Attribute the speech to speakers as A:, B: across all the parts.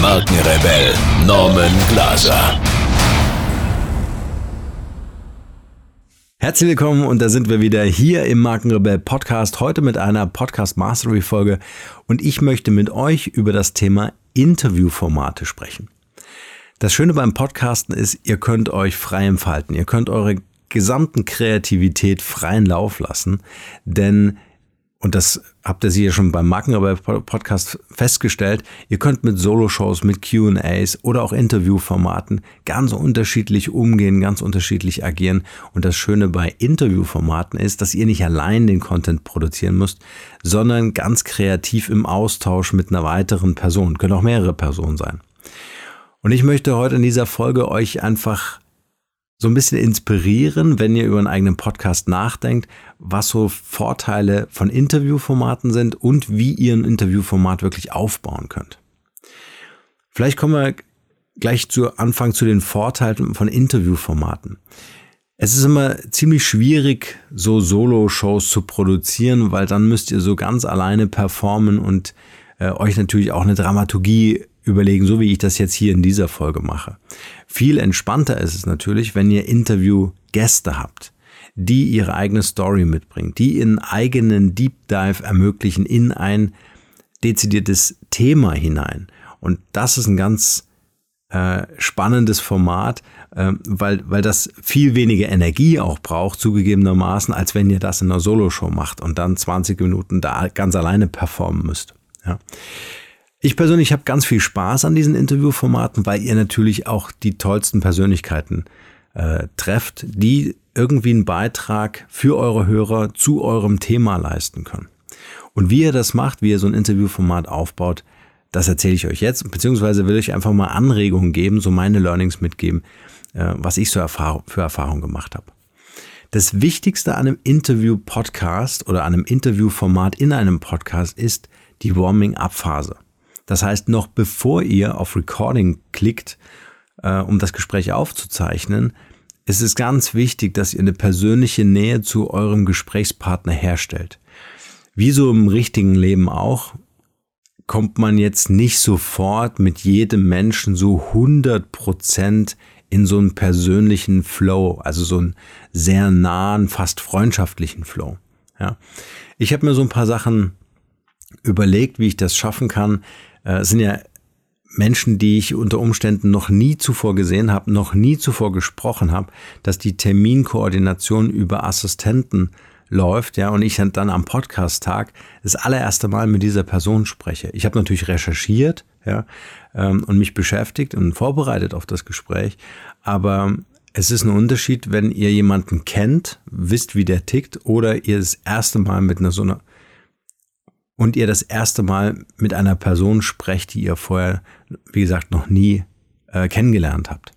A: Markenrebell Norman Glaser.
B: Herzlich willkommen und da sind wir wieder hier im Markenrebell Podcast, heute mit einer Podcast Mastery Folge und ich möchte mit euch über das Thema Interviewformate sprechen. Das Schöne beim Podcasten ist, ihr könnt euch frei entfalten, ihr könnt eure gesamten Kreativität freien Lauf lassen, denn und das habt ihr sicher schon beim Markenrebell Podcast festgestellt, ihr könnt mit Solo-Shows, mit Q&As oder auch Interviewformaten ganz unterschiedlich umgehen, ganz unterschiedlich agieren. Und das Schöne bei Interviewformaten ist, dass ihr nicht allein den Content produzieren müsst, sondern ganz kreativ im Austausch mit einer weiteren Person. Können auch mehrere Personen sein. Und ich möchte heute in dieser Folge euch einfach so ein bisschen inspirieren, wenn ihr über einen eigenen Podcast nachdenkt, was so Vorteile von Interviewformaten sind und wie ihr ein Interviewformat wirklich aufbauen könnt. Vielleicht kommen wir gleich zu Anfang zu den Vorteilen von Interviewformaten. Es ist immer ziemlich schwierig, so Solo-Shows zu produzieren, weil dann müsst ihr so ganz alleine performen und äh, euch natürlich auch eine Dramaturgie überlegen, so wie ich das jetzt hier in dieser Folge mache. Viel entspannter ist es natürlich, wenn ihr Interviewgäste habt, die ihre eigene Story mitbringen, die einen eigenen Deep Dive ermöglichen in ein dezidiertes Thema hinein. Und das ist ein ganz äh, spannendes Format, äh, weil, weil das viel weniger Energie auch braucht, zugegebenermaßen, als wenn ihr das in einer Soloshow macht und dann 20 Minuten da ganz alleine performen müsst. Ja. Ich persönlich habe ganz viel Spaß an diesen Interviewformaten, weil ihr natürlich auch die tollsten Persönlichkeiten äh, trefft, die irgendwie einen Beitrag für eure Hörer zu eurem Thema leisten können. Und wie ihr das macht, wie ihr so ein Interviewformat aufbaut, das erzähle ich euch jetzt, beziehungsweise will ich einfach mal Anregungen geben, so meine Learnings mitgeben, äh, was ich so Erfahrung, für Erfahrungen gemacht habe. Das Wichtigste an einem Interview-Podcast oder an einem Interviewformat in einem Podcast ist die Warming-up-Phase. Das heißt, noch bevor ihr auf Recording klickt, äh, um das Gespräch aufzuzeichnen, ist es ganz wichtig, dass ihr eine persönliche Nähe zu eurem Gesprächspartner herstellt. Wie so im richtigen Leben auch, kommt man jetzt nicht sofort mit jedem Menschen so 100 Prozent in so einen persönlichen Flow, also so einen sehr nahen, fast freundschaftlichen Flow. Ja. Ich habe mir so ein paar Sachen überlegt, wie ich das schaffen kann, äh, sind ja Menschen, die ich unter Umständen noch nie zuvor gesehen habe, noch nie zuvor gesprochen habe, dass die Terminkoordination über Assistenten läuft, ja, und ich dann am Podcast-Tag das allererste Mal mit dieser Person spreche. Ich habe natürlich recherchiert, ja, ähm, und mich beschäftigt und vorbereitet auf das Gespräch, aber es ist ein Unterschied, wenn ihr jemanden kennt, wisst, wie der tickt, oder ihr das erste Mal mit einer so einer und ihr das erste Mal mit einer Person sprecht, die ihr vorher, wie gesagt, noch nie äh, kennengelernt habt.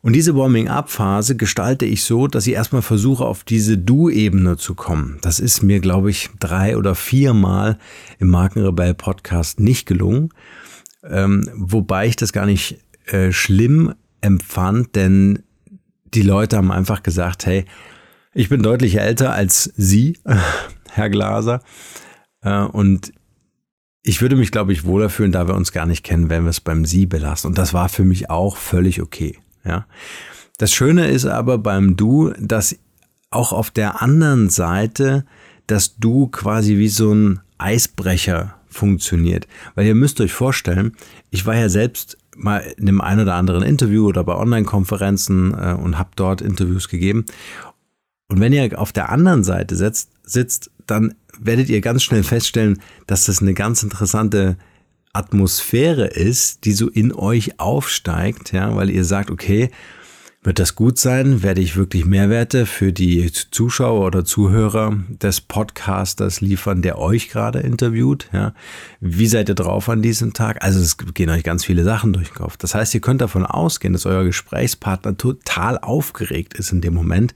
B: Und diese Warming-up-Phase gestalte ich so, dass ich erstmal versuche, auf diese Du-Ebene zu kommen. Das ist mir, glaube ich, drei oder viermal im Markenrebell-Podcast nicht gelungen. Ähm, wobei ich das gar nicht äh, schlimm empfand, denn die Leute haben einfach gesagt, hey, ich bin deutlich älter als Sie, Herr Glaser. Äh, und ich würde mich, glaube ich, wohler fühlen, da wir uns gar nicht kennen, wenn wir es beim Sie belassen. Und das war für mich auch völlig okay. Ja. Das Schöne ist aber beim Du, dass auch auf der anderen Seite das Du quasi wie so ein Eisbrecher funktioniert. Weil ihr müsst euch vorstellen, ich war ja selbst mal in einem ein oder anderen Interview oder bei Online-Konferenzen äh, und habe dort Interviews gegeben. Und wenn ihr auf der anderen Seite sitzt, sitzt, dann werdet ihr ganz schnell feststellen, dass das eine ganz interessante Atmosphäre ist, die so in euch aufsteigt, ja, weil ihr sagt, okay, Wird das gut sein? Werde ich wirklich Mehrwerte für die Zuschauer oder Zuhörer des Podcasters liefern, der euch gerade interviewt? Ja. Wie seid ihr drauf an diesem Tag? Also es gehen euch ganz viele Sachen durch den Kopf. Das heißt, ihr könnt davon ausgehen, dass euer Gesprächspartner total aufgeregt ist in dem Moment,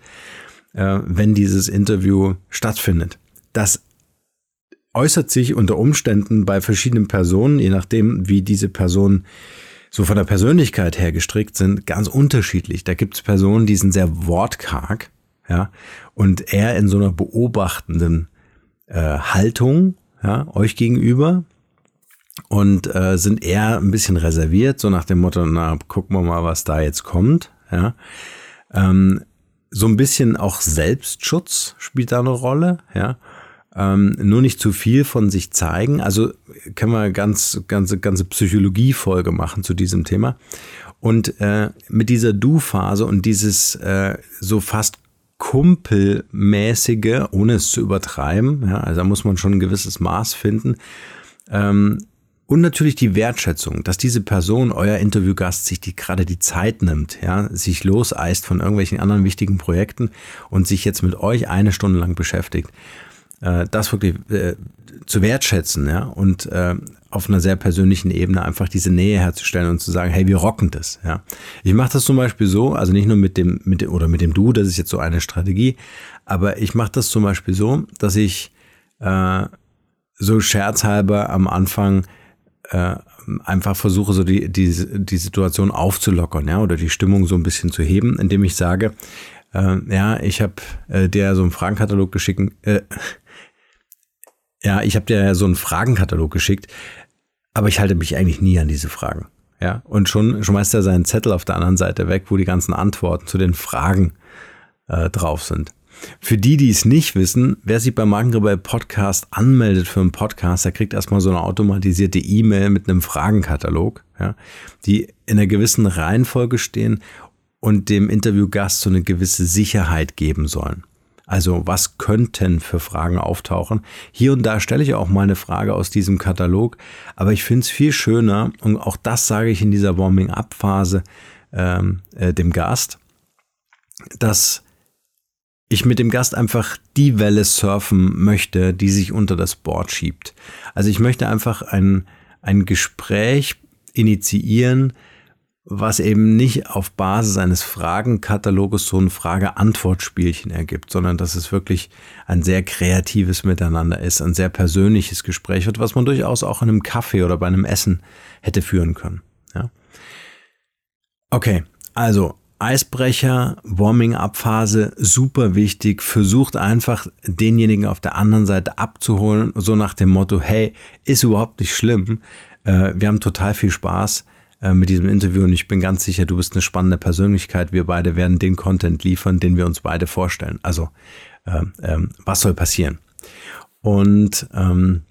B: äh, wenn dieses Interview stattfindet. Das äußert sich unter Umständen bei verschiedenen Personen, je nachdem, wie diese Person so von der Persönlichkeit her gestrickt sind, ganz unterschiedlich. Da gibt es Personen, die sind sehr wortkarg, ja, und eher in so einer beobachtenden äh, Haltung, ja, euch gegenüber und äh, sind eher ein bisschen reserviert, so nach dem Motto, na, gucken wir mal, was da jetzt kommt, ja. Ähm, so ein bisschen auch Selbstschutz spielt da eine Rolle, ja ähm, nur nicht zu viel von sich zeigen. Also können wir ganz, ganze, ganze Psychologie-Folge machen zu diesem Thema. Und äh, mit dieser Du-Phase und dieses äh, so fast kumpelmäßige, ohne es zu übertreiben, ja, also da muss man schon ein gewisses Maß finden. Ähm, und natürlich die Wertschätzung, dass diese Person, euer Interviewgast, sich die, gerade die Zeit nimmt, ja, sich loseist von irgendwelchen anderen wichtigen Projekten und sich jetzt mit euch eine Stunde lang beschäftigt äh, das wirklich äh, zu wertschätzen, ja, und äh, auf einer sehr persönlichen Ebene einfach diese Nähe herzustellen und zu sagen, hey, wir rocken das, ja. Ich mache das zum Beispiel so, also nicht nur mit dem, mit dem, oder mit dem Du, das ist jetzt so eine Strategie, aber ich mache das zum Beispiel so, dass ich äh, so scherzhalber am Anfang äh, einfach versuche, so die, die, die Situation aufzulockern, ja, oder die Stimmung so ein bisschen zu heben, indem ich sage, äh, ja, ich habe äh, dir so einen Fragenkatalog geschickt, äh, ja, ich habe dir ja so einen Fragenkatalog geschickt, aber ich halte mich eigentlich nie an diese Fragen. Ja, und schon schmeißt er seinen Zettel auf der anderen Seite weg, wo die ganzen Antworten zu den Fragen äh, drauf sind. Für die, die es nicht wissen, wer sich beim Markenrebell Podcast anmeldet für einen Podcast, der kriegt erstmal so eine automatisierte E-Mail mit einem Fragenkatalog, ja, die in einer gewissen Reihenfolge stehen und dem Interviewgast so eine gewisse Sicherheit geben sollen. Also was könnten für Fragen auftauchen? Hier und da stelle ich auch mal eine Frage aus diesem Katalog, aber ich finde es viel schöner, und auch das sage ich in dieser Warming-up-Phase ähm, äh, dem Gast, dass ich mit dem Gast einfach die Welle surfen möchte, die sich unter das Board schiebt. Also ich möchte einfach ein, ein Gespräch initiieren, was eben nicht auf Basis eines Fragenkataloges so ein Frage-Antwort-Spielchen ergibt, sondern dass es wirklich ein sehr kreatives Miteinander ist, ein sehr persönliches Gespräch wird, was man durchaus auch in einem Kaffee oder bei einem Essen hätte führen können. Ja. Okay, also Eisbrecher, Warming-up-Phase, super wichtig. Versucht einfach denjenigen auf der anderen Seite abzuholen, so nach dem Motto, hey, ist überhaupt nicht schlimm. Äh, wir haben total viel Spaß äh, mit diesem Interview und ich bin ganz sicher, du bist eine spannende Persönlichkeit. Wir beide werden den Content liefern, den wir uns beide vorstellen. Also, äh, ähm, was soll passieren? Und ähm,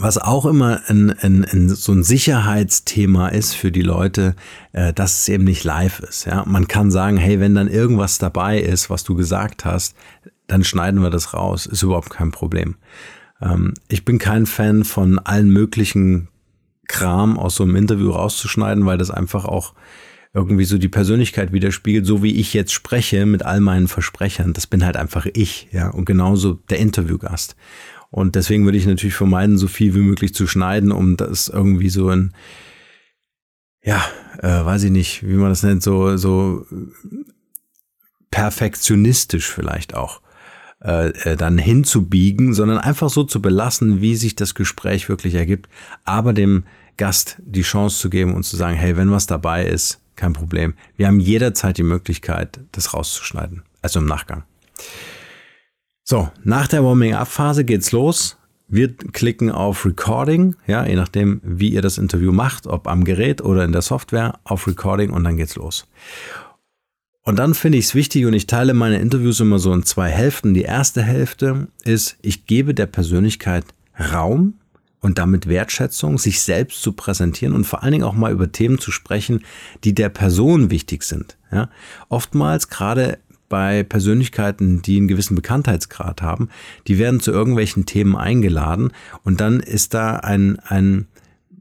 B: was auch immer ein, ein, ein, so ein Sicherheitsthema ist für die Leute, äh, dass es eben nicht live ist. Ja? Man kann sagen, hey, wenn dann irgendwas dabei ist, was du gesagt hast, dann schneiden wir das raus. Ist überhaupt kein Problem. Ähm, ich bin kein Fan von allen möglichen Kram aus so einem Interview rauszuschneiden, weil das einfach auch irgendwie so die Persönlichkeit widerspiegelt, so wie ich jetzt spreche mit all meinen Versprechern. Das bin halt einfach ich, ja, und genauso der Interviewgast. Und deswegen würde ich natürlich vermeiden, so viel wie möglich zu schneiden, um das irgendwie so ein, ja, äh, weiß ich nicht, wie man das nennt, so, so perfektionistisch vielleicht auch äh, äh, dann hinzubiegen, sondern einfach so zu belassen, wie sich das Gespräch wirklich ergibt, aber dem Gast die Chance zu geben und zu sagen, hey, wenn was dabei ist, kein Problem. Wir haben jederzeit die Möglichkeit, das rauszuschneiden, also im Nachgang. So, nach der Warming-up-Phase geht's los. Wir klicken auf Recording, ja, je nachdem, wie ihr das Interview macht, ob am Gerät oder in der Software, auf Recording und dann geht's los. Und dann finde ich es wichtig und ich teile meine Interviews immer so in zwei Hälften. Die erste Hälfte ist, ich gebe der Persönlichkeit Raum und damit Wertschätzung, sich selbst zu präsentieren und vor allen Dingen auch mal über Themen zu sprechen, die der Person wichtig sind. Ja? Oftmals gerade bei Persönlichkeiten, die einen gewissen Bekanntheitsgrad haben, die werden zu irgendwelchen Themen eingeladen und dann ist da ein, ein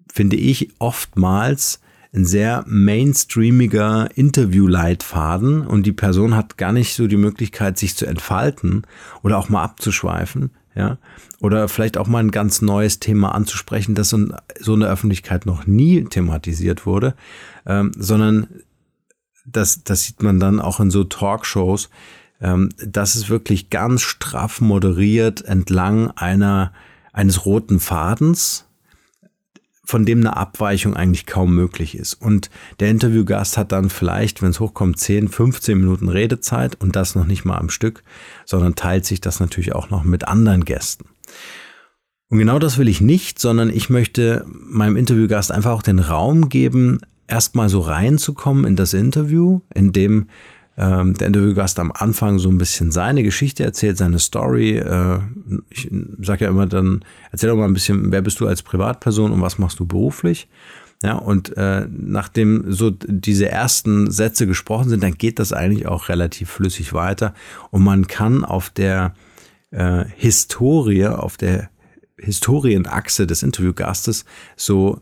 B: finde ich, oftmals ein sehr mainstreamiger Interviewleitfaden und die Person hat gar nicht so die Möglichkeit, sich zu entfalten oder auch mal abzuschweifen, ja, oder vielleicht auch mal ein ganz neues Thema anzusprechen, das so in der Öffentlichkeit noch nie thematisiert wurde, ähm, sondern das, das sieht man dann auch in so Talkshows, ähm, dass es wirklich ganz straff moderiert entlang einer, eines roten Fadens, von dem eine Abweichung eigentlich kaum möglich ist. Und der Interviewgast hat dann vielleicht, wenn es hochkommt, 10, 15 Minuten Redezeit und das noch nicht mal am Stück, sondern teilt sich das natürlich auch noch mit anderen Gästen. Und genau das will ich nicht, sondern ich möchte meinem Interviewgast einfach auch den Raum geben, erstmal so reinzukommen in das Interview, in dem ähm, der Interviewgast am Anfang so ein bisschen seine Geschichte erzählt, seine Story. Äh, ich sage ja immer dann, erzähl doch mal ein bisschen, wer bist du als Privatperson und was machst du beruflich? Ja, und äh, nachdem so diese ersten Sätze gesprochen sind, dann geht das eigentlich auch relativ flüssig weiter und man kann auf der äh, Historie, auf der Historienachse des Interviewgastes so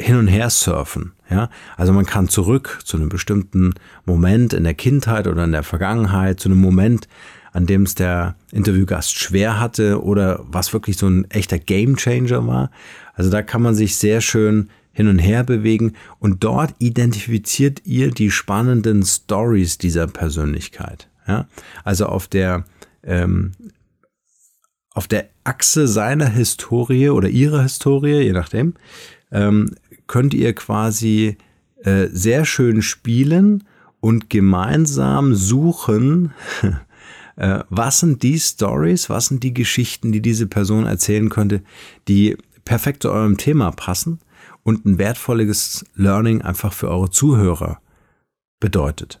B: hin und her surfen. Ja, also man kann zurück zu einem bestimmten Moment in der Kindheit oder in der Vergangenheit, zu einem Moment, an dem es der Interviewgast schwer hatte oder was wirklich so ein echter Gamechanger war. Also da kann man sich sehr schön hin und her bewegen und dort identifiziert ihr die spannenden Stories dieser Persönlichkeit. Ja, also auf der ähm, auf der Achse seiner Historie oder ihrer Historie, je nachdem, ähm, könnt ihr quasi äh, sehr schön spielen und gemeinsam suchen, äh, was sind die Stories, was sind die Geschichten, die diese Person erzählen könnte, die perfekt zu eurem Thema passen und ein wertvolles Learning einfach für eure Zuhörer bedeutet.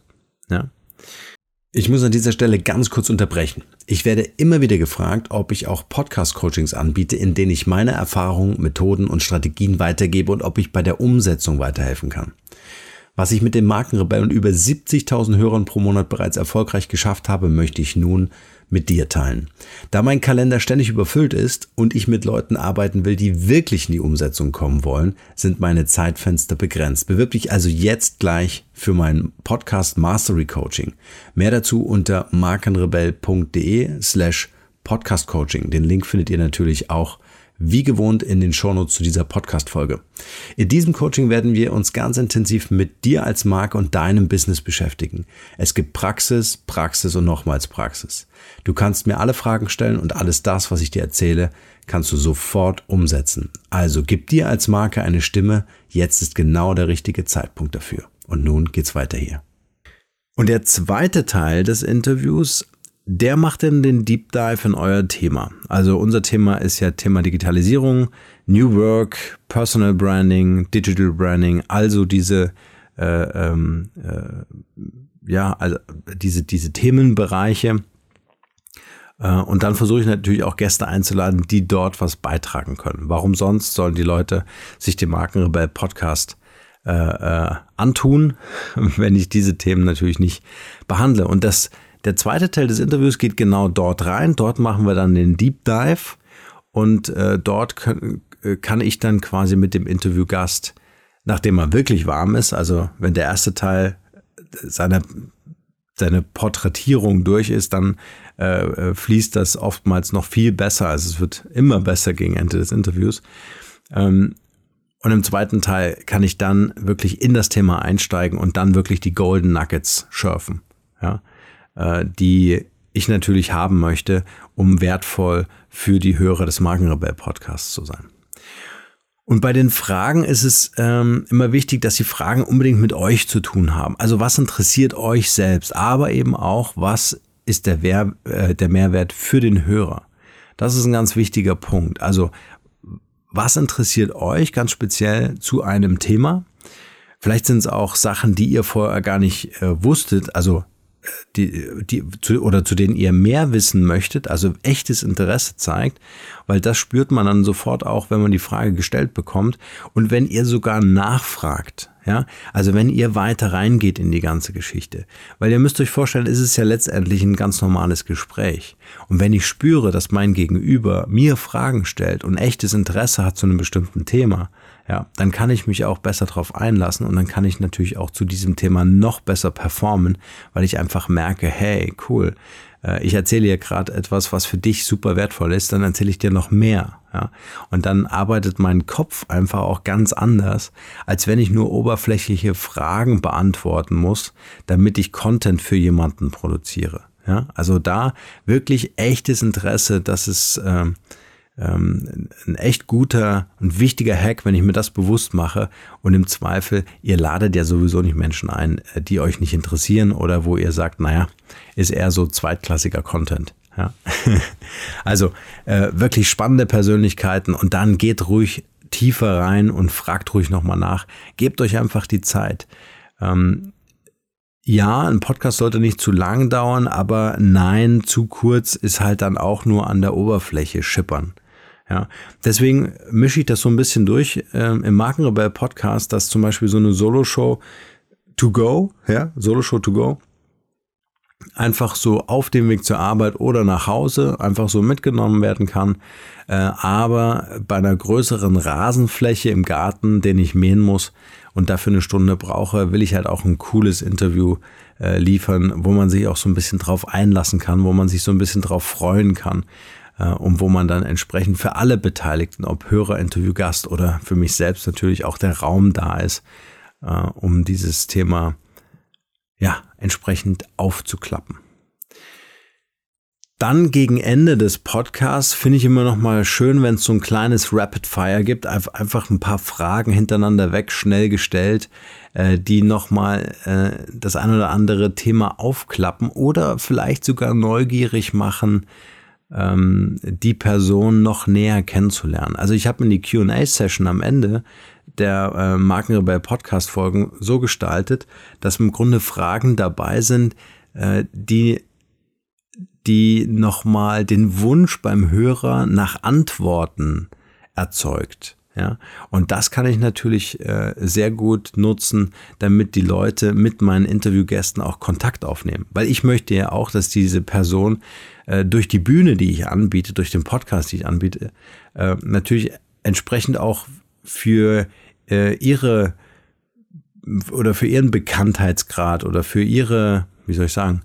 B: Ich muss an dieser Stelle ganz kurz unterbrechen. Ich werde immer wieder gefragt, ob ich auch Podcast-Coachings anbiete, in denen ich meine Erfahrungen, Methoden und Strategien weitergebe und ob ich bei der Umsetzung weiterhelfen kann. Was ich mit dem Markenrebell und über 70.000 Hörern pro Monat bereits erfolgreich geschafft habe, möchte ich nun mit dir teilen. Da mein Kalender ständig überfüllt ist und ich mit Leuten arbeiten will, die wirklich in die Umsetzung kommen wollen, sind meine Zeitfenster begrenzt. Bewirb dich also jetzt gleich für mein Podcast Mastery Coaching. Mehr dazu unter markenrebell.de slash Podcast Coaching. Den Link findet ihr natürlich auch wie gewohnt in den Shownotes zu dieser Podcast-Folge. In diesem Coaching werden wir uns ganz intensiv mit dir als Marke und deinem Business beschäftigen. Es gibt Praxis, Praxis und nochmals Praxis. Du kannst mir alle Fragen stellen und alles das, was ich dir erzähle, kannst du sofort umsetzen. Also gib dir als Marke eine Stimme. Jetzt ist genau der richtige Zeitpunkt dafür. Und nun geht's weiter hier. Und der zweite Teil des Interviews der macht denn den Deep Dive in euer Thema? Also unser Thema ist ja Thema Digitalisierung, New Work, Personal Branding, Digital Branding, also diese äh, ähm, äh, ja, also diese, diese Themenbereiche. Äh, und dann versuche ich natürlich auch Gäste einzuladen, die dort was beitragen können. Warum sonst sollen die Leute sich den Markenrebell Podcast äh, äh, antun, wenn ich diese Themen natürlich nicht behandle? Und das der zweite Teil des Interviews geht genau dort rein. Dort machen wir dann den Deep Dive und äh, dort kann, äh, kann ich dann quasi mit dem Interviewgast, nachdem er wirklich warm ist, also wenn der erste Teil seiner seine Porträtierung durch ist, dann äh, äh, fließt das oftmals noch viel besser. Also es wird immer besser gegen Ende des Interviews. Ähm, und im zweiten Teil kann ich dann wirklich in das Thema einsteigen und dann wirklich die Golden Nuggets schürfen. Ja äh, die ich natürlich haben möchte, um wertvoll für die Hörer des Markenrebell Podcasts zu sein. Und bei den Fragen ist es ähm, immer wichtig, dass die Fragen unbedingt mit euch zu tun haben. Also was interessiert euch selbst, aber eben auch, was ist der, Wer äh, der Mehrwert für den Hörer. Das ist ein ganz wichtiger Punkt. Also was interessiert euch ganz speziell zu einem Thema? Vielleicht sind es auch Sachen, die ihr vorher gar nicht äh, wusstet. Also die, die, zu, oder zu denen ihr mehr wissen möchtet, also echtes Interesse zeigt, weil das spürt man dann sofort auch, wenn man die Frage gestellt bekommt und wenn ihr sogar nachfragt. Ja, also wenn ihr weiter reingeht in die ganze Geschichte, weil ihr müsst euch vorstellen, ist es ja letztendlich ein ganz normales Gespräch. Und wenn ich spüre, dass mein Gegenüber mir Fragen stellt und echtes Interesse hat zu einem bestimmten Thema, ja, dann kann ich mich auch besser darauf einlassen und dann kann ich natürlich auch zu diesem Thema noch besser performen, weil ich einfach merke, hey, cool, ich erzähle dir gerade etwas, was für dich super wertvoll ist, dann erzähle ich dir noch mehr. Ja? Und dann arbeitet mein Kopf einfach auch ganz anders, als wenn ich nur oberflächliche Fragen beantworten muss, damit ich Content für jemanden produziere. Ja? Also da wirklich echtes Interesse, dass es ähm, ähm, ein echt guter und wichtiger Hack, wenn ich mir das bewusst mache. Und im Zweifel, ihr ladet ja sowieso nicht Menschen ein, äh, die euch nicht interessieren oder wo ihr sagt, naja, ist eher so zweitklassiger Content. Ja. also äh, wirklich spannende Persönlichkeiten und dann geht ruhig tiefer rein und fragt ruhig nochmal nach. Gebt euch einfach die Zeit. Ähm, ja, ein Podcast sollte nicht zu lang dauern, aber nein, zu kurz ist halt dann auch nur an der Oberfläche schippern. Ja, deswegen mische ich das so ein bisschen durch ähm, im Markenrebell Podcast, dass zum Beispiel so eine Solo-Show to go, ja, Solo-Show to go, einfach so auf dem Weg zur Arbeit oder nach Hause einfach so mitgenommen werden kann. Äh, aber bei einer größeren Rasenfläche im Garten, den ich mähen muss und dafür eine Stunde brauche, will ich halt auch ein cooles Interview äh, liefern, wo man sich auch so ein bisschen drauf einlassen kann, wo man sich so ein bisschen drauf freuen kann äh, und wo man dann entsprechend für alle Beteiligten, ob Hörer, Interview, Gast oder für mich selbst natürlich auch der Raum da ist, äh, um dieses Thema ja entsprechend aufzuklappen. Dann gegen Ende des Podcasts finde ich immer noch mal schön, wenn es so ein kleines Rapid Fire gibt, einfach ein paar Fragen hintereinander weg, schnell gestellt, äh, die noch mal äh, das ein oder andere Thema aufklappen oder vielleicht sogar neugierig machen, ähm, die Person noch näher kennenzulernen. Also ich habe mir die Q&A-Session am Ende der äh, Markenrebell Podcast-Folgen so gestaltet, dass im Grunde Fragen dabei sind, äh, die die nochmal den Wunsch beim Hörer nach Antworten erzeugt. Ja, und das kann ich natürlich äh, sehr gut nutzen, damit die Leute mit meinen Interviewgästen auch Kontakt aufnehmen. Weil ich möchte ja auch, dass diese Person äh, durch die Bühne, die ich anbiete, durch den Podcast, die ich anbiete, äh, natürlich entsprechend auch für äh, ihre oder für ihren Bekanntheitsgrad oder für ihre, wie soll ich sagen,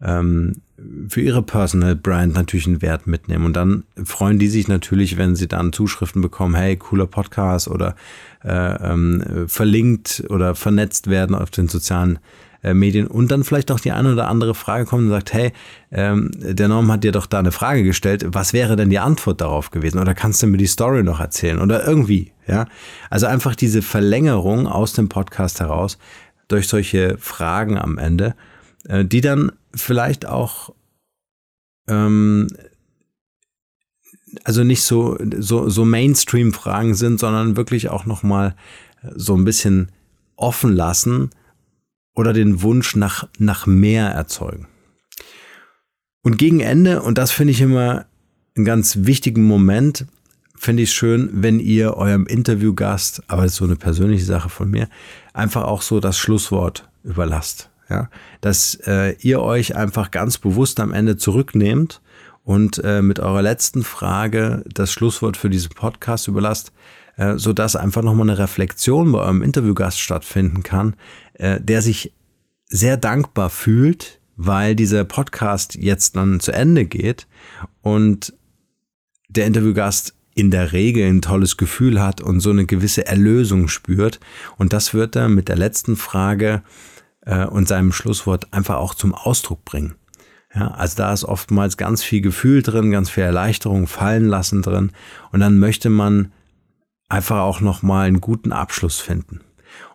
B: ähm, für ihre Personal Brand natürlich einen Wert mitnehmen. Und dann freuen die sich natürlich, wenn sie dann Zuschriften bekommen, hey, cooler Podcast oder äh, ähm, verlinkt oder vernetzt werden auf den sozialen äh, Medien und dann vielleicht auch die eine oder andere Frage kommt und sagt, hey, ähm, der Norm hat dir doch da eine Frage gestellt, was wäre denn die Antwort darauf gewesen? Oder kannst du mir die Story noch erzählen? Oder irgendwie, ja. Also einfach diese Verlängerung aus dem Podcast heraus durch solche Fragen am Ende, äh, die dann vielleicht auch ähm, also nicht so, so, so Mainstream-Fragen sind, sondern wirklich auch nochmal so ein bisschen offen lassen oder den Wunsch nach, nach mehr erzeugen. Und gegen Ende, und das finde ich immer einen ganz wichtigen Moment, finde ich schön, wenn ihr eurem Interviewgast, aber das ist so eine persönliche Sache von mir, einfach auch so das Schlusswort überlasst. Ja, dass äh, ihr euch einfach ganz bewusst am Ende zurücknehmt und äh, mit eurer letzten Frage das Schlusswort für diesen Podcast überlasst, äh, sodass einfach nochmal eine Reflexion bei eurem Interviewgast stattfinden kann, äh, der sich sehr dankbar fühlt, weil dieser Podcast jetzt dann zu Ende geht und der Interviewgast in der Regel ein tolles Gefühl hat und so eine gewisse Erlösung spürt. Und das wird er mit der letzten Frage äh, und seinem Schlusswort einfach auch zum Ausdruck bringen. Ja, also da ist oftmals ganz viel Gefühl drin, ganz viel Erleichterung, fallen lassen drin. Und dann möchte man einfach auch nochmal einen guten Abschluss finden.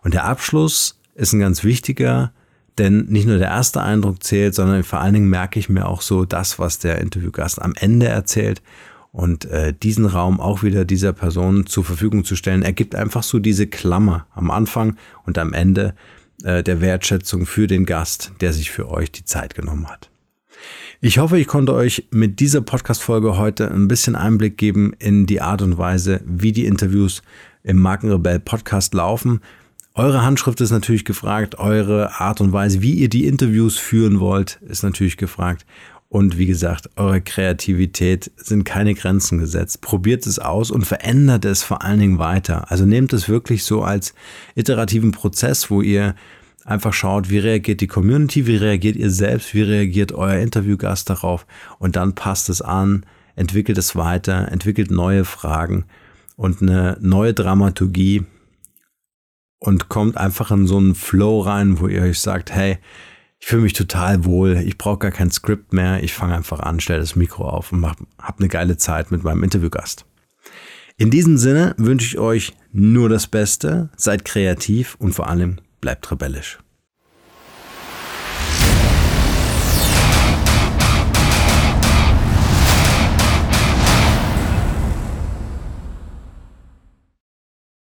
B: Und der Abschluss ist ein ganz wichtiger, denn nicht nur der erste Eindruck zählt, sondern vor allen Dingen merke ich mir auch so das, was der Interviewgast am Ende erzählt. Und äh, diesen Raum auch wieder dieser Person zur Verfügung zu stellen, ergibt einfach so diese Klammer am Anfang und am Ende äh, der Wertschätzung für den Gast, der sich für euch die Zeit genommen hat. Ich hoffe, ich konnte euch mit dieser Podcast-Folge heute ein bisschen Einblick geben in die Art und Weise, wie die Interviews im Markenrebell Podcast laufen. Eure Handschrift ist natürlich gefragt, eure Art und Weise, wie ihr die Interviews führen wollt, ist natürlich gefragt. Und wie gesagt, eure Kreativität sind keine Grenzen gesetzt. Probiert es aus und verändert es vor allen Dingen weiter. Also nehmt es wirklich so als iterativen Prozess, wo ihr einfach schaut, wie reagiert die Community, wie reagiert ihr selbst, wie reagiert euer Interviewgast darauf und dann passt es an, entwickelt es weiter, entwickelt neue Fragen und eine neue Dramaturgie und kommt einfach in so einen Flow rein, wo ihr euch sagt, hey, ich fühle mich total wohl, ich brauche gar kein Skript mehr, ich fange einfach an, stelle das Mikro auf und habe eine geile Zeit mit meinem Interviewgast. In diesem Sinne wünsche ich euch nur das Beste, seid kreativ und vor allem bleibt rebellisch.